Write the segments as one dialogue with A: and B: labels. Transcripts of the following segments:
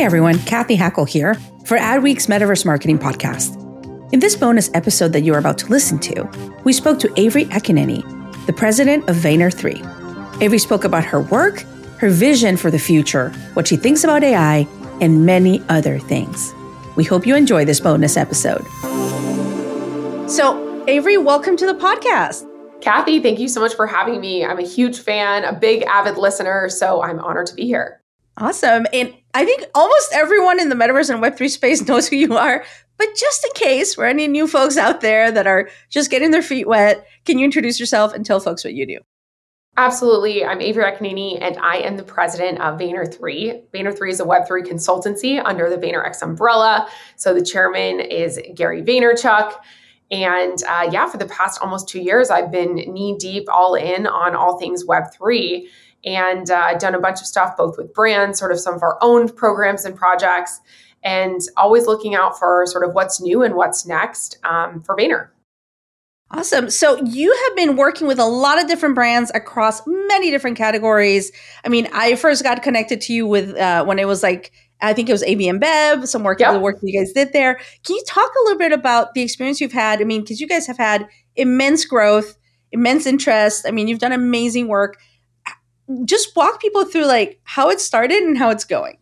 A: Hey everyone, Cathy Hackl here for Adweek's Metaverse Marketing Podcast. In this bonus episode that you are about to listen to, we spoke to Avery Akkineni, the president of Vayner3. Avery spoke about her work, her vision for the future, what she thinks about AI, and many other things. We hope you enjoy this bonus episode. So, Avery, welcome to the podcast.
B: Cathy, thank you so much for having me. I'm a huge fan, a big avid listener, so I'm honored to be here.
A: Awesome. And I think almost everyone in the metaverse and Web3 space knows who you are. But just in case for any new folks out there that are just getting their feet wet, can you introduce yourself and tell folks what you do?
B: Absolutely. I'm Avery Akkineni, and I am the president of Vayner3. Vayner3 is a Web3 consultancy under the VaynerX umbrella. So the chairman is Gary Vaynerchuk. And uh, yeah, for the past almost two years, I've been knee deep, all in on all things Web3 and uh, done a bunch of stuff both with brands, sort of some of our own programs and projects, and always looking out for sort of what's new and what's next um, for Vayner.
A: Awesome. So you have been working with a lot of different brands across many different categories. I mean, I first got connected to you with uh, when it was like I think it was AB Bev, some work
B: Yep.
A: the work that you guys did there. Can you talk a little bit about the experience you've had? I mean, because you guys have had immense growth, immense interest. I mean, you've done amazing work. Just walk people through like how it started and how it's going.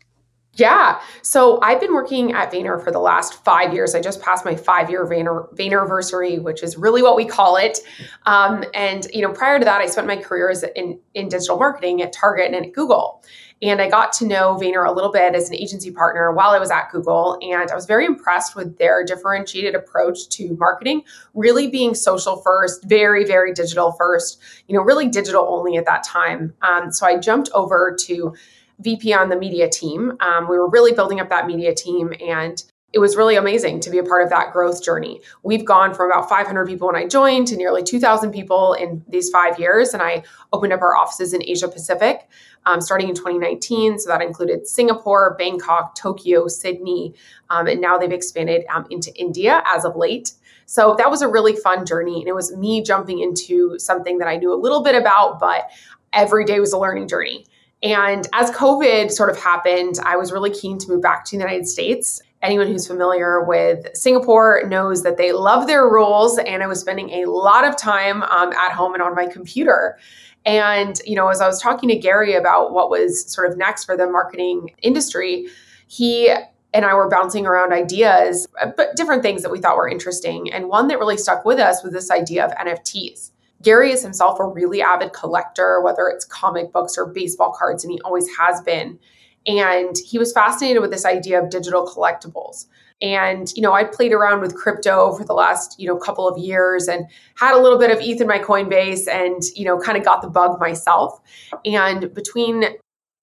B: Yeah. So I've been working at Vayner for the last five years. I just passed my five year Vayner Vaynerversary, which is really what we call it. Um, and you know, prior to that, I spent my career as in in digital marketing at Target and at Google. And I got to know Vayner a little bit as an agency partner while I was at Google. And I was very impressed with their differentiated approach to marketing, really being social first, very, very digital first, you know, really digital only at that time. Um, so I jumped over to VP on the media team. Um, we were really building up that media team, and it was really amazing to be a part of that growth journey. We've gone from about 500 people when I joined to nearly 2,000 people in these five years, and I opened up our offices in Asia Pacific um, starting in 2019. So that included Singapore, Bangkok, Tokyo, Sydney, um, and now they've expanded um, into India as of late. So that was a really fun journey, and it was me jumping into something that I knew a little bit about, but every day was a learning journey. And as COVID sort of happened, I was really keen to move back to the United States. Anyone who's familiar with Singapore knows that they love their rules, and I was spending a lot of time um, at home and on my computer. And, you know, as I was talking to Gary about what was sort of next for the marketing industry, he and I were bouncing around ideas, but different things that we thought were interesting. And one that really stuck with us was this idea of NFTs. Gary is himself a really avid collector, whether it's comic books or baseball cards, and he always has been. And he was fascinated with this idea of digital collectibles. And, you know, I played around with crypto for the last, you know, couple of years and had a little bit of ETH in my Coinbase and, you know, kind of got the bug myself. And between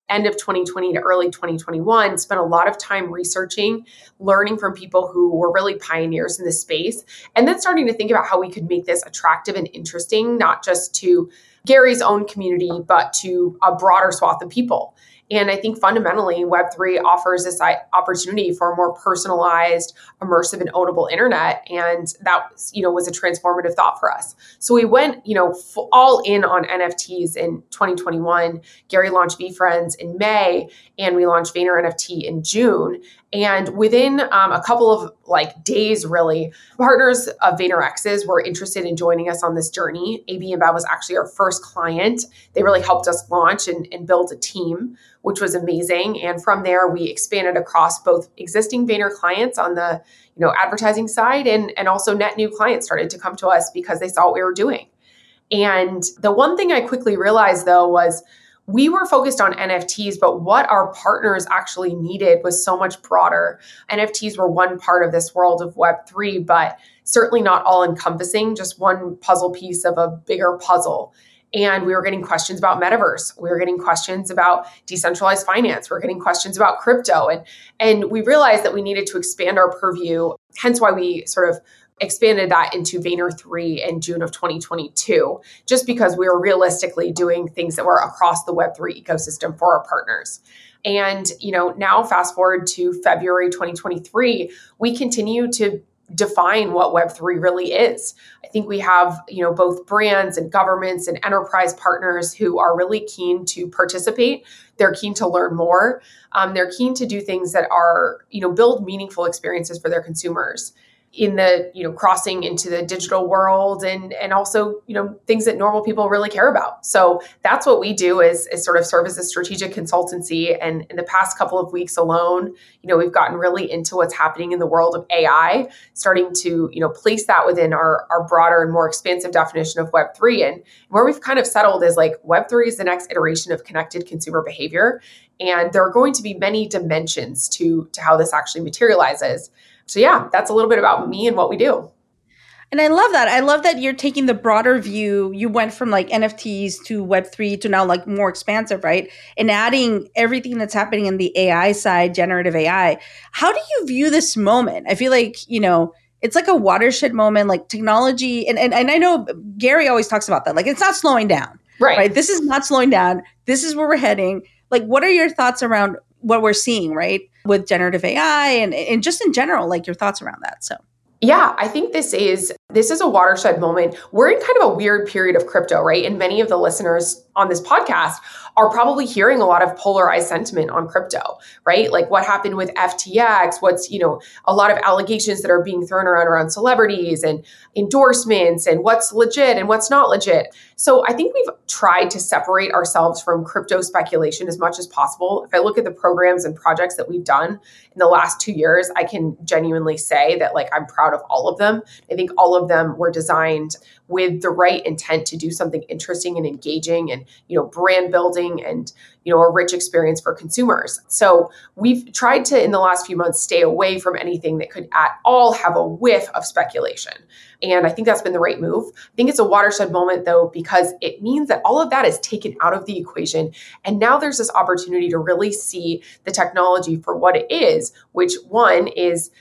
B: end of 2020 to early 2021 spent a lot of time researching learning from people who were really pioneers in this space and then starting to think about how we could make this attractive and interesting not just to gary's own community but to a broader swath of people and I think fundamentally, Web3 offers this opportunity for a more personalized, immersive, and ownable internet. And that, you know, was a transformative thought for us. So we went, you know, all in on NFTs in 2021. Gary launched VeeFriends in May, and we launched Vayner NFT in June. And within um, a couple of like days, really, partners of VaynerX's were interested in joining us on this journey. AB InBev was actually our first client. They really helped us launch and, and build a team, which was amazing. And from there, we expanded across both existing Vayner clients on the you know advertising side and and also net new clients started to come to us because they saw what we were doing. And the one thing I quickly realized though was we were focused on NFTs, but what our partners actually needed was so much broader. NFTs were one part of this world of Web3, but certainly not all encompassing, just one puzzle piece of a bigger puzzle. And we were getting questions about metaverse. We were getting questions about decentralized finance. We are getting questions about crypto. And, and we realized that we needed to expand our purview, hence why we sort of expanded that into Vayner 3 in June of 2022, just because we were realistically doing things that were across the Web3 ecosystem for our partners. And, you know, now fast forward to February 2023, we continue to define what web3 really is. I think we have you know both brands and governments and enterprise partners who are really keen to participate. They're keen to learn more. Um, they're keen to do things that are you know build meaningful experiences for their consumers in the you know crossing into the digital world and and also you know things that normal people really care about. So that's what we do is, is sort of serve as a strategic consultancy. And in the past couple of weeks alone you know we've gotten really into what's happening in the world of ai starting to you know place that within our our broader and more expansive definition of web3 and where we've kind of settled is like web3 is the next iteration of connected consumer behavior. And there are going to be many dimensions to to how this actually materializes so yeah, that's a little bit about me and what we do.
A: And I love that. I love that you're taking the broader view. You went from like NFTs to Web3 to now like more expansive, right? And adding everything that's happening in the AI side, generative AI. How do you view this moment? I feel like, you know, it's like a watershed moment, like technology. And, and, and I know Gary always talks about that. Like it's not slowing down.
B: Right.
A: right. This is not slowing down. This is where we're heading. Like, what are your thoughts around what we're seeing, right? With generative AI and, and just in general, like your thoughts around that. So
B: yeah, I think this is this is a watershed moment. We're in kind of a weird period of crypto, right? And many of the listeners on this podcast are probably hearing a lot of polarized sentiment on crypto, right? Like what happened with FTX, what's, you know, a lot of allegations that are being thrown around around celebrities and endorsements and what's legit and what's not legit. So I think we've tried to separate ourselves from crypto speculation as much as possible. If I look at the programs and projects that we've done in the last 2 years, I can genuinely say that like I'm proud of all of them. I think all of them were designed with the right intent to do something interesting and engaging and you know brand building and you know a rich experience for consumers. So we've tried to in the last few months stay away from anything that could at all have a whiff of speculation. And i think that's been the right move. I think it's a watershed moment though because it means that all of that is taken out of the equation. And now there's this opportunity to really see the technology for what it is which one is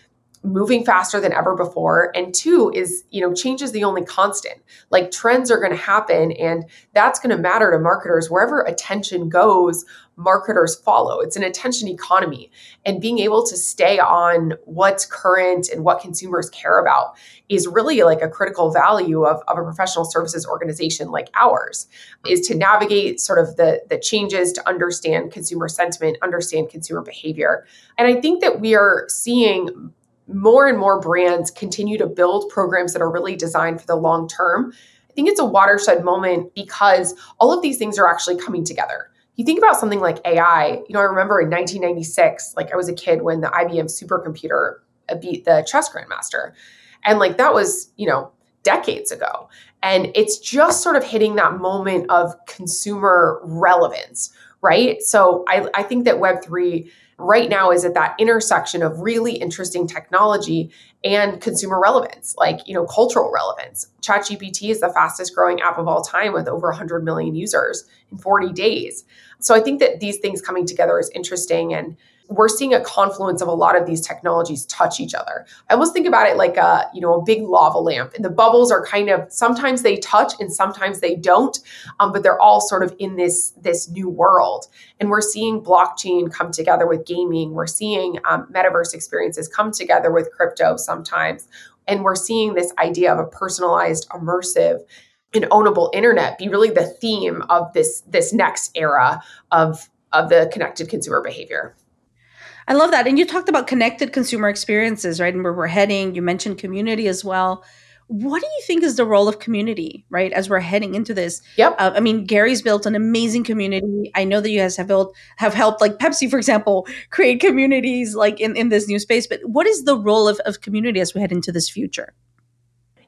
B: moving faster than ever before. And two is you know change is the only constant. Like trends are going to happen and that's going to matter to marketers. Wherever attention goes marketers follow. It's an attention economy and being able to stay on what's current and what consumers care about is really like a critical value of, of a professional services organization like ours is to navigate sort of the the changes to understand consumer sentiment understand consumer behavior. And i think that we are seeing more and more brands continue to build programs that are really designed for the long term. I think it's a watershed moment because all of these things are actually coming together. You think about something like AI, you know, I remember in 1996, like I was a kid when the IBM supercomputer beat the chess grandmaster. And like that was, you know, decades ago. And it's just sort of hitting that moment of consumer relevance, right? So I, I think that Web3 right now is at that intersection of really interesting technology and consumer relevance, like, you know, cultural relevance. ChatGPT is the fastest growing app of all time with over 100 million users in 40 days. So I think that these things coming together is interesting and we're seeing a confluence of a lot of these technologies touch each other. I almost think about it like a, you know, a big lava lamp and the bubbles are kind of sometimes they touch and sometimes they don't, um, but they're all sort of in this this new world. And we're seeing blockchain come together with gaming. We're seeing um, metaverse experiences come together with crypto sometimes. And we're seeing this idea of a personalized, immersive, and ownable internet be really the theme of this this next era of of the connected consumer behavior.
A: I love that. And you talked about connected consumer experiences, right? And where we're heading. You mentioned community as well. What do you think is the role of community, right, as we're heading into this?
B: Yep.
A: Uh, I mean, Gary's built an amazing community. I know that you guys have built have helped, like Pepsi, for example, create communities like in in this new space. But what is the role of of community as we head into this future?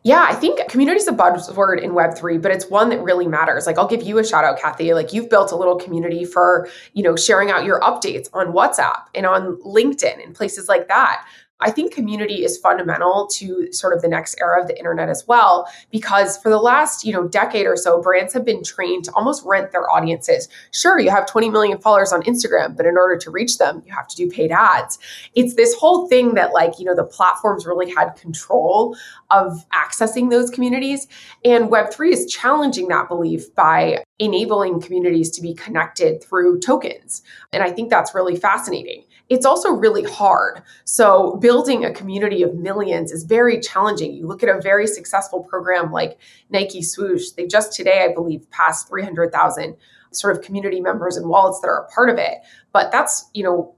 B: Yeah, I think community is a buzzword in Web3, but it's one that really matters. Like I'll give you a shout out, Cathy. Like you've built a little community for, you know, sharing out your updates on WhatsApp and on LinkedIn and places like that. I think community is fundamental to sort of the next era of the internet as well, because for the last, you know, decade or so, brands have been trained to almost rent their audiences. Sure, you have 20 million followers on Instagram, but in order to reach them, you have to do paid ads. It's this whole thing that like, you know, the platforms really had control of accessing those communities. And Web3 is challenging that belief by enabling communities to be connected through tokens. And I think that's really fascinating. It's also really hard. So, building a community of millions is very challenging. You look at a very successful program like Nike Swoosh, they just today, I believe, passed 300,000 sort of community members and wallets that are a part of it. But that's, you know,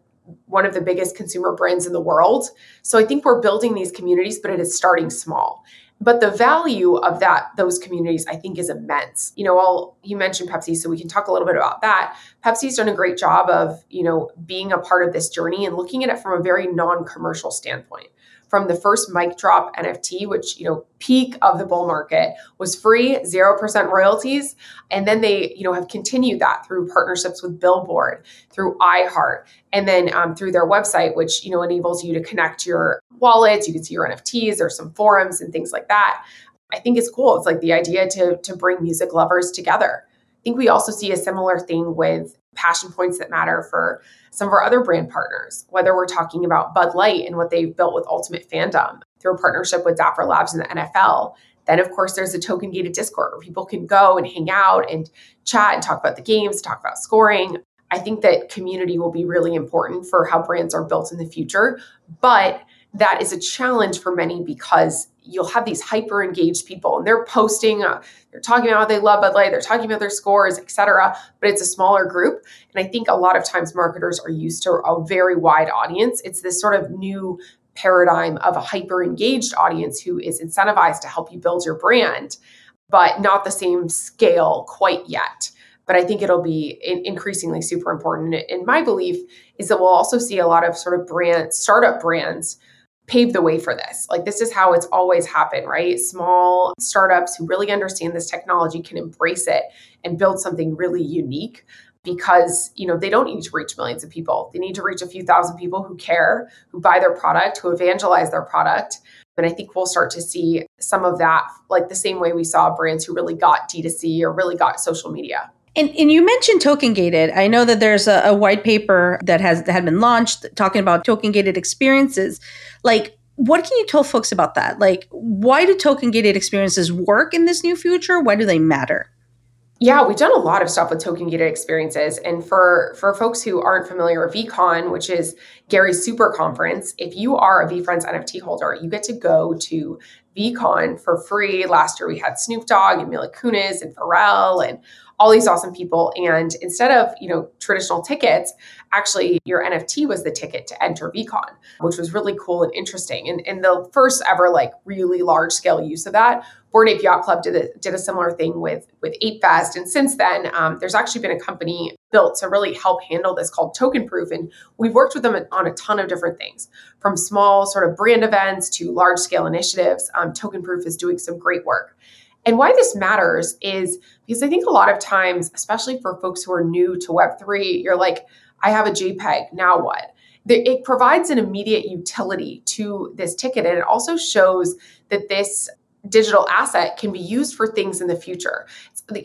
B: one of the biggest consumer brands in the world. So I think we're building these communities, but it is starting small but the value of that those communities i think is immense. You know all you mentioned pepsi so we can talk a little bit about that. Pepsi's done a great job of you know being a part of this journey and looking at it from a very non-commercial standpoint from the first mic drop NFT, which, you know, peak of the bull market was free, 0% royalties. And then they, you know, have continued that through partnerships with Billboard, through iHeart, and then um, through their website, which, you know, enables you to connect your wallets. You can see your NFTs, or some forums and things like that. I think it's cool. It's like the idea to, to bring music lovers together. I think we also see a similar thing with passion points that matter for some of our other brand partners, whether we're talking about Bud Light and what they've built with Ultimate Fandom through a partnership with Dapper Labs and the NFL. Then, of course, there's a token gated Discord where people can go and hang out and chat and talk about the games, talk about scoring. I think that community will be really important for how brands are built in the future. But that is a challenge for many because you'll have these hyper engaged people and they're posting uh, they're talking about how they love bud light they're talking about their scores etc but it's a smaller group. And i think a lot of times marketers are used to a very wide audience. It's this sort of new paradigm of a hyper engaged audience who is incentivized to help you build your brand but not the same scale quite yet. But I think it'll be increasingly super important. And my belief is that we'll also see a lot of sort of brand startup brands paved the way for this. Like this is how it's always happened, right? Small startups who really understand this technology can embrace it and build something really unique because, you know, they don't need to reach millions of people. They need to reach a few thousand people who care, who buy their product, who evangelize their product. And I think we'll start to see some of that like the same way we saw brands who really got D2C or really got social media.
A: And, and you mentioned token gated. I know that there's a, a white paper that has that had been launched talking about token gated experiences. Like, what can you tell folks about that? Like, why do token gated experiences work in this new future? Why do they matter?
B: Yeah, we've done a lot of stuff with token gated experiences. And for for folks who aren't familiar with VeeCon, which is Gary's super conference, if you are a VeeFriends NFT holder, you get to go to VeeCon for free. Last year we had Snoop Dogg and Mila Kunis and Pharrell and all these awesome people. And instead of, you know, traditional tickets, actually your NFT was the ticket to enter VeeCon, which was really cool and interesting. And, and the first ever like really large scale use of that, Bored Ape Yacht Club did a, did a similar thing with, with Ape Fest. And since then, um, there's actually been a company built to really help handle this called Tokenproof. And we've worked with them on a ton of different things, from small sort of brand events to large scale initiatives. Um, Tokenproof is doing some great work. And why this matters is because I think a lot of times, especially for folks who are new to Web3, you're like, I have a JPEG, now what? It provides an immediate utility to this ticket. And it also shows that this digital asset can be used for things in the future.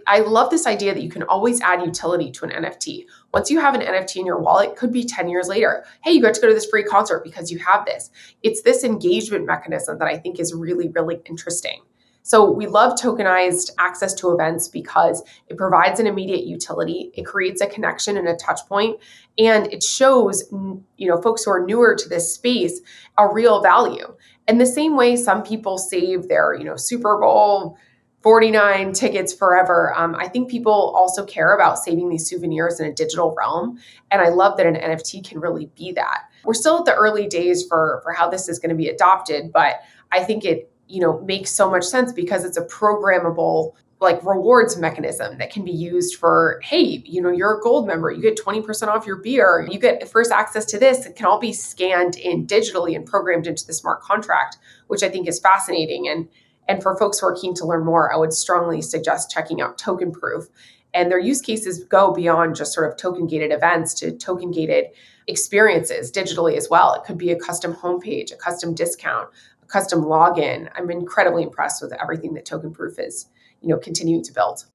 B: I love this idea that you can always add utility to an NFT. Once you have an NFT in your wallet, could be 10 years later. Hey, you got to go to this free concert because you have this. It's this engagement mechanism that I think is really, really interesting. So we love tokenized access to events because it provides an immediate utility, it creates a connection and a touch point, and it shows you know folks who are newer to this space a real value. And the same way some people save their you know Super Bowl 49 tickets forever. Um, I think people also care about saving these souvenirs in a digital realm. And I love that an NFT can really be that. we're still at the early days for for how this is going to be adopted, but I think it you know makes so much sense because it's a programmable like rewards mechanism that can be used for hey you know you're a gold member you get 20% off your beer you get first access to this it can all be scanned in digitally and programmed into the smart contract which i think is fascinating. And and for folks who are keen to learn more i would strongly suggest checking out Tokenproof. And their use cases go beyond just sort of token gated events to token gated experiences digitally as well. It could be a custom homepage a custom discount custom login i'm incredibly impressed with everything that Tokenproof is you know continuing to build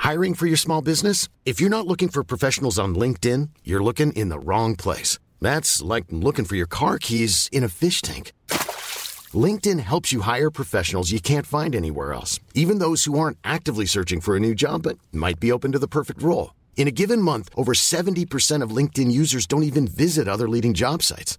C: Hiring for your small business? If you're not looking for professionals on LinkedIn, you're looking in the wrong place. That's like looking for your car keys in a fish tank. LinkedIn helps you hire professionals you can't find anywhere else, even those who aren't actively searching for a new job but might be open to the perfect role. In a given month, over 70% of LinkedIn users don't even visit other leading job sites.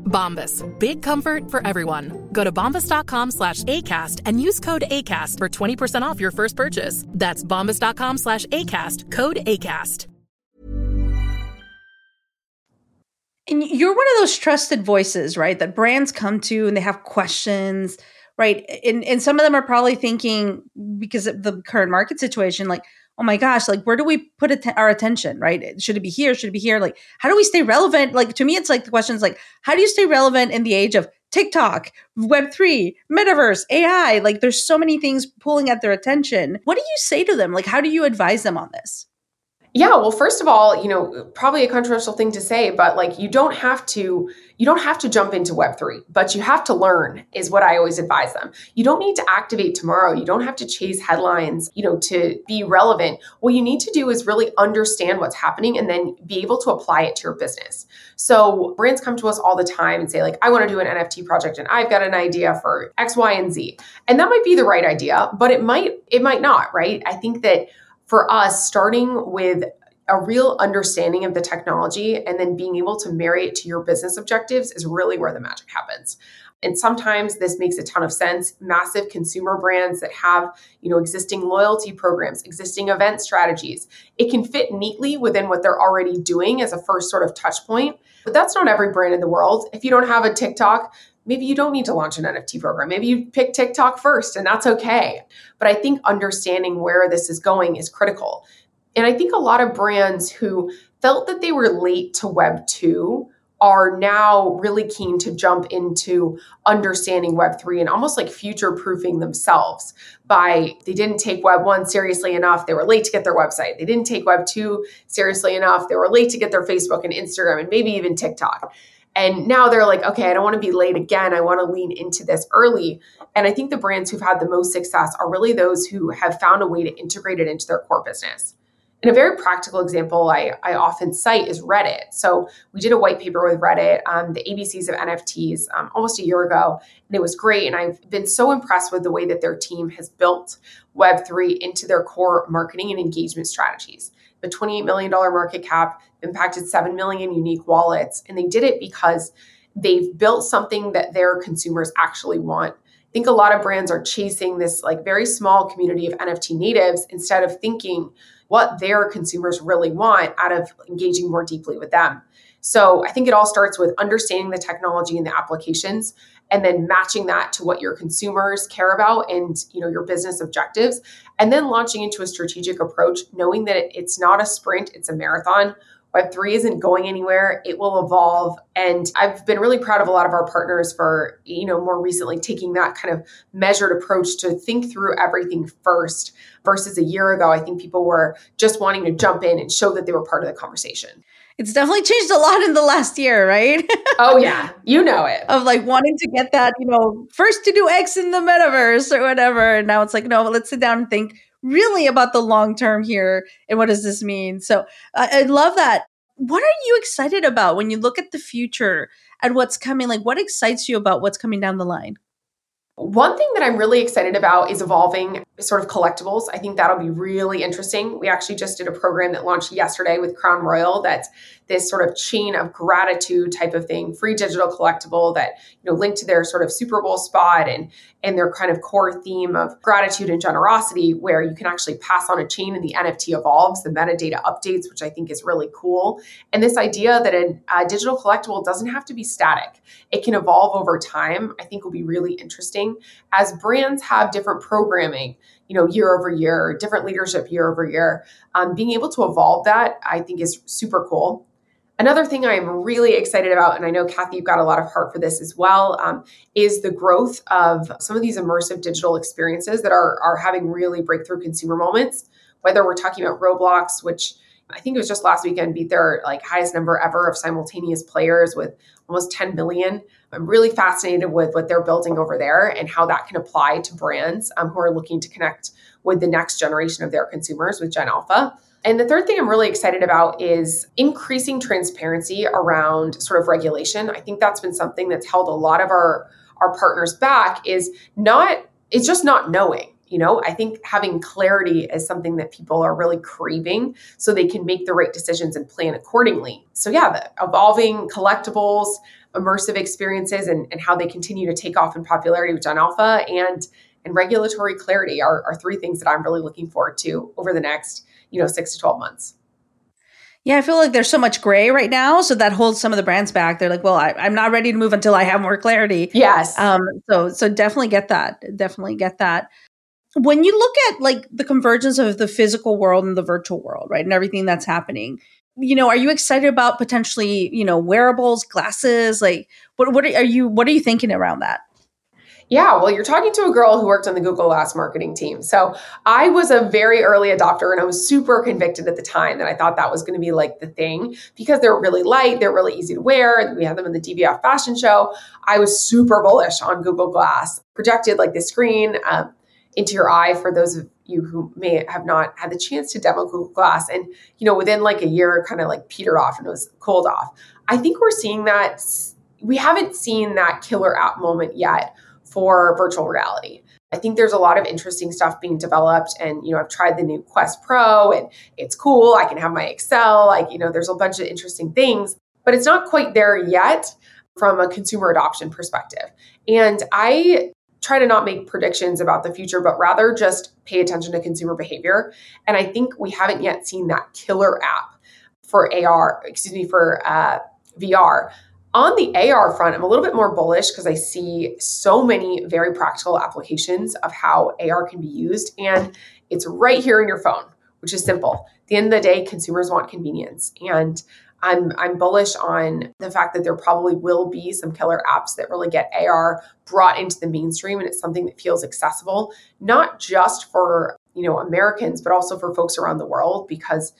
D: Bombas. Big comfort for everyone. Go to bombas.com slash ACAST and use code ACAST for 20% off your first purchase. That's bombas.com slash ACAST. Code ACAST.
A: And you're one of those trusted voices, right? That brands come to and they have questions, right? And and some of them are probably thinking because of the current market situation, like, oh my gosh, like where do we put att- our attention, right? Should it be here? Should it be here? Like, how do we stay relevant? Like to me, it's like the questions like, how do you stay relevant in the age of TikTok, Web3, Metaverse, AI? Like there's so many things pulling at their attention. What do you say to them? Like, how do you advise them on this?
B: Yeah, well, first of all, you know, probably a controversial thing to say, but like you don't have to you don't have to jump into web3, but you have to learn is what I always advise them. You don't need to activate tomorrow. You don't have to chase headlines, you know, to be relevant. What you need to do is really understand what's happening and then be able to apply it to your business. So, brands come to us all the time and say like, "I want to do an NFT project and I've got an idea for X, Y, and Z." And that might be the right idea, but it might it might not, right? I think that for us, starting with a real understanding of the technology and then being able to marry it to your business objectives is really where the magic happens. And sometimes this makes a ton of sense. Massive consumer brands that have, you know, existing loyalty programs, existing event strategies, it can fit neatly within what they're already doing as a first sort of touch point. But that's not every brand in the world. If you don't have a TikTok, maybe you don't need to launch an NFT program. Maybe you pick TikTok first, and that's okay. But I think understanding where this is going is critical. And I think a lot of brands who felt that they were late to Web 2 are now really keen to jump into understanding Web3 and almost like future proofing themselves by they didn't take Web 1 seriously enough. They were late to get their website. They didn't take Web 2 seriously enough. They were late to get their Facebook and Instagram and maybe even TikTok. And now they're like, okay, I don't want to be late again. I want to lean into this early. And I think the brands who've had the most success are really those who have found a way to integrate it into their core business. And a very practical example I, I often cite is Reddit. So we did a white paper with Reddit on the ABCs of NFTs um, almost a year ago, and it was great. And I've been so impressed with the way that their team has built Web3 into their core marketing and engagement strategies. The $28 million market cap impacted 7 million unique wallets, and they did it because they've built something that their consumers actually want. I think a lot of brands are chasing this like very small community of NFT natives instead of thinking what their consumers really want out of engaging more deeply with them. So I think it all starts with understanding the technology and the applications and then matching that to what your consumers care about and you know your business objectives and then launching into a strategic approach knowing that it's not a sprint, it's a marathon. Web3 isn't going anywhere. It will evolve. And I've been really proud of a lot of our partners for, you know, more recently taking that kind of measured approach to think through everything first versus a year ago. I think people were just wanting to jump in and show that they were part of the conversation.
A: It's definitely changed a lot in the last year, right?
B: oh, yeah. You know it.
A: of like wanting to get that, you know, first to do X in the metaverse or whatever. And now it's like, no, let's sit down and think really about the long term here and what does this mean. So I, I love that. what are you excited about when you look at the future and what's coming? Like, what excites you about what's coming down the line?
B: One thing that I'm really excited about is evolving sort of collectibles. I think that'll be really interesting. We actually just did a program that launched yesterday with Crown Royal that's this sort of chain of gratitude type of thing, free digital collectible that, you know, linked to their sort of Super Bowl spot and and their kind of core theme of gratitude and generosity, where you can actually pass on a chain and the NFT evolves, the metadata updates, which I think is really cool. And this idea that a, a digital collectible doesn't have to be static, it can evolve over time, I think will be really interesting. As brands have different programming, you know, year over year, different leadership year over year, um, being able to evolve that, I think is super cool. Another thing I'm really excited about, and I know Cathy, you've got a lot of heart for this as well, um, is the growth of some of these immersive digital experiences that are, are having really breakthrough consumer moments. Whether we're talking about Roblox, which I think it was just last weekend beat their like highest number ever of simultaneous players with almost 10 million. I'm really fascinated with what they're building over there and how that can apply to brands um, who are looking to connect with the next generation of their consumers with Gen Alpha. And the third thing I'm really excited about is increasing transparency around sort of regulation. I think that's been something that's held a lot of our our partners back is not it's just not knowing. You know, I think having clarity is something that people are really craving so they can make the right decisions and plan accordingly. So yeah, evolving collectibles, immersive experiences and, and how they continue to take off in popularity with Gen Alpha and and regulatory clarity are, are three things that I'm really looking forward to over the next you know, six to 12 months.
A: Yeah, I feel like there's so much gray right now, so that holds some of the brands back. They're like, "Well, I, am not ready to move until I have more clarity."
B: Yes.
A: Um. So, so definitely get that. Definitely get that. When you look at like the convergence of the physical world and the virtual world, right, and everything that's happening, you know, are you excited about potentially, you know, wearables, glasses? Like, what what are you what are you thinking around that?
B: Yeah, well, you're talking to a girl who worked on the Google Glass marketing team. So I was a very early adopter and I was super convicted at the time that I thought that was going to be like the thing because they're really light, they're really easy to wear. We had them in the DVF fashion show. I was super bullish on Google Glass, projected like the screen um, into your eye for those of you who may have not had the chance to demo Google Glass. And, you know, within like a year, kind of like petered off and it was cooled off. I think we're seeing that. We haven't seen that killer app moment yet for virtual reality. I think there's a lot of interesting stuff being developed. And, you know, I've tried the new Quest Pro and it's cool. I can have my Excel. Like, you know, there's a bunch of interesting things, but it's not quite there yet from a consumer adoption perspective. And I try to not make predictions about the future, but rather just pay attention to consumer behavior. And I think we haven't yet seen that killer app for AR, excuse me, for uh, VR on the AR front, I'm a little bit more bullish because I see so many very practical applications of how AR can be used. And it's right here in your phone, which is simple. At the end of the day, consumers want convenience. And I'm, I'm bullish on the fact that there probably will be some killer apps that really get AR brought into the mainstream and it's something that feels accessible, not just for you know Americans, but also for folks around the world because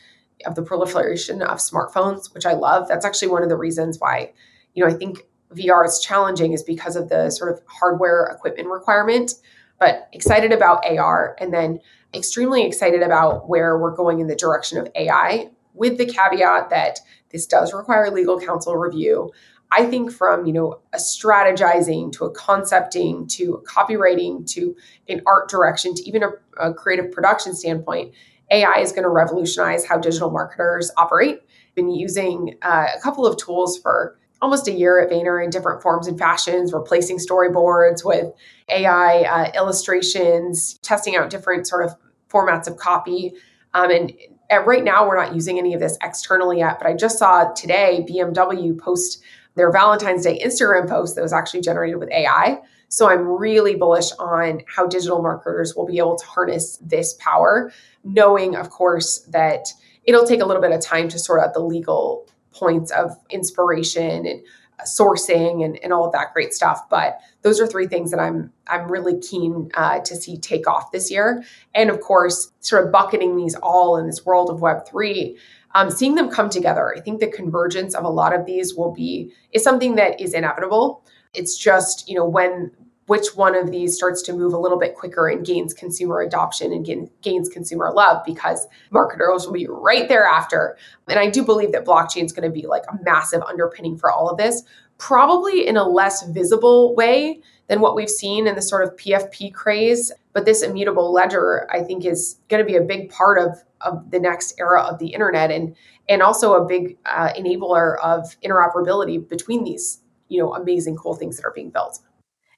B: of the proliferation of smartphones, which I love. That's actually one of the reasons why you know, I think VR is challenging is because of the sort of hardware equipment requirement, but excited about AR and then extremely excited about where we're going in the direction of AI with the caveat that this does require legal counsel review. I think from, you know, a strategizing to a concepting to a copywriting to an art direction to even a, a creative production standpoint, AI is going to revolutionize how digital marketers operate. Been using uh, a couple of tools for almost a year at Vayner in different forms and fashions, replacing storyboards with AI uh, illustrations, testing out different sort of formats of copy. Um, and at, right now, we're not using any of this externally yet, but I just saw today BMW post their Valentine's Day Instagram post that was actually generated with AI. So I'm really bullish on how digital marketers will be able to harness this power, knowing, of course, that it'll take a little bit of time to sort out the legal points of inspiration and sourcing and, and all of that great stuff. But those are three things that i'm i'm really keen uh, to see take off this year. And of course sort of bucketing these all in this world of web 3 um, seeing them come together. I think the convergence of a lot of these will be is something that is inevitable. It's just you know when which one of these starts to move a little bit quicker and gains consumer adoption and gain, gains consumer love because marketers will be right there after. And I do believe that blockchain is going to be like a massive underpinning for all of this, probably in a less visible way than what we've seen in the sort of PFP craze. But this immutable ledger, I think, is going to be a big part of, of the next era of the internet and and also a big uh, enabler of interoperability between these you know amazing cool things that are being built.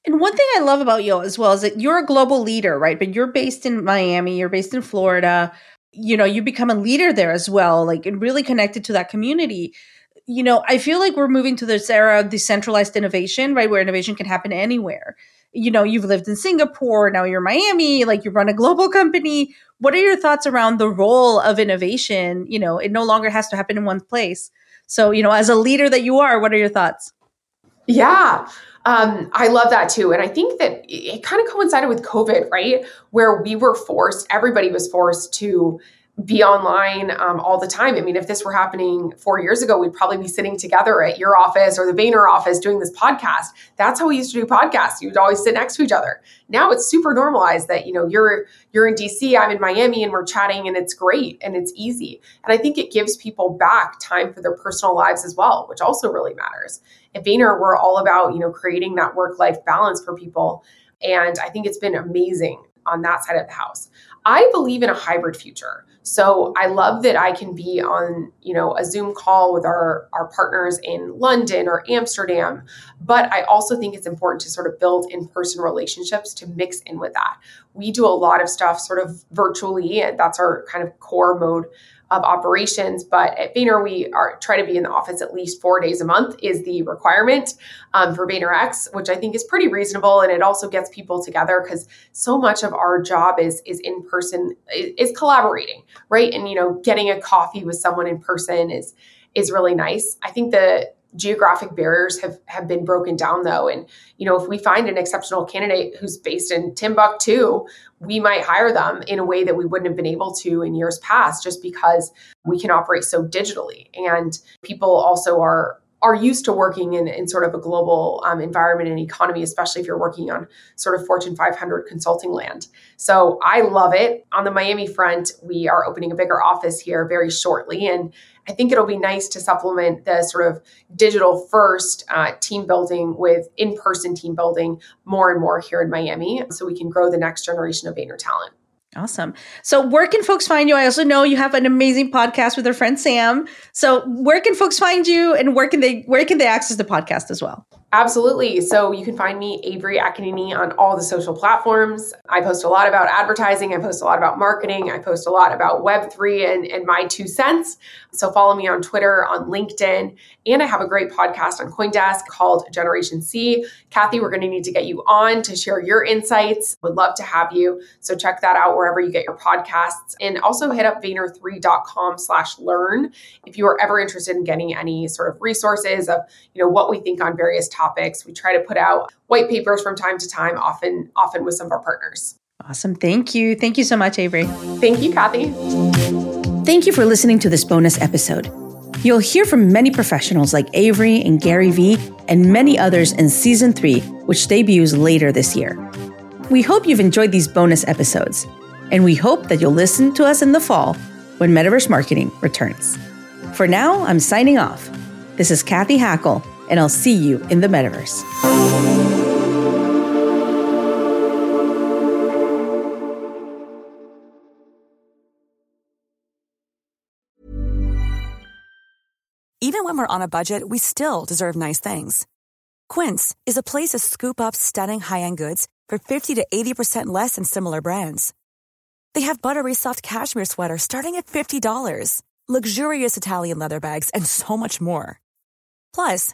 A: And one thing I love about you as well is that you're a global leader, right? But you're based in Miami, you're based in Florida. You know, you become a leader there as well, like and really connected to that community. You know, I feel like we're moving to this era of decentralized innovation, right? Where innovation can happen anywhere. You know, you've lived in Singapore, now you're Miami, like you run a global company. What are your thoughts around the role of innovation? You know, it no longer has to happen in one place. So, you know, as a leader that you are, what are your thoughts?
B: Yeah. Um, I love that too. And I think that it kind of coincided with COVID, right? Where we were forced, everybody was forced to be online um, all the time. I mean, if this were happening four years ago, we'd probably be sitting together at your office or the Vayner office doing this podcast. That's how we used to do podcasts. You'd always sit next to each other. Now it's super normalized that you know you're you're in DC, I'm in Miami, and we're chatting, and it's great and it's easy. And I think it gives people back time for their personal lives as well, which also really matters. At Vayner, we're all about you know creating that work life balance for people, and I think it's been amazing on that side of the house. I believe in a hybrid future. So I love that I can be on, you know, a Zoom call with our our partners in London or Amsterdam, but I also think it's important to sort of build in-person relationships to mix in with that. We do a lot of stuff sort of virtually, and that's our kind of core mode of operations. But at Vayner, we are try to be in the office at least four days a month is the requirement um, for VaynerX, which I think is pretty reasonable, and it also gets people together because so much of our job is is in person, is, is collaborating, right? And you know, getting a coffee with someone in person is is really nice. I think the geographic barriers have have been broken down though and you know if we find an exceptional candidate who's based in Timbuktu we might hire them in a way that we wouldn't have been able to in years past just because we can operate so digitally and people also are are used to working in, in sort of a global um, environment and economy, especially if you're working on sort of Fortune 500 consulting land. So I love it. On the Miami front, we are opening a bigger office here very shortly. And I think it'll be nice to supplement the sort of digital first uh, team building with in person team building more and more here in Miami so we can grow the next generation of Vayner talent.
A: Awesome. So, where can folks find you? I also know you have an amazing podcast with our friend Sam. So, where can folks find you, and where can they where can they access the podcast as well?
B: Absolutely. So you can find me, Avery Akkineni, on all the social platforms. I post a lot about advertising. I post a lot about marketing. I post a lot about Web3 and, and my two cents. So follow me on Twitter, on LinkedIn, and I have a great podcast on Coindesk called Generation C. Cathy, we're going to need to get you on to share your insights. Would love to have you. So check that out wherever you get your podcasts. And also hit up Vayner3.com slash learn if you are ever interested in getting any sort of resources of, you know, what we think on various topics topics. We try to put out white papers from time to time, often often with some of our partners.
A: Awesome. Thank you. Thank you so much, Avery.
B: Thank you, Cathy.
A: Thank you for listening to this bonus episode. You'll hear from many professionals like Avery and Gary Vee and many others in season three, which debuts later this year. We hope you've enjoyed these bonus episodes, and we hope that you'll listen to us in the fall when Metaverse Marketing returns. For now, I'm signing off. This is Cathy Hackl and I'll see you in the metaverse.
E: Even when we're on a budget, we still deserve nice things. Quince is a place to scoop up stunning high end goods for 50 to 80% less than similar brands. They have buttery soft cashmere sweaters starting at $50, luxurious Italian leather bags, and so much more. Plus,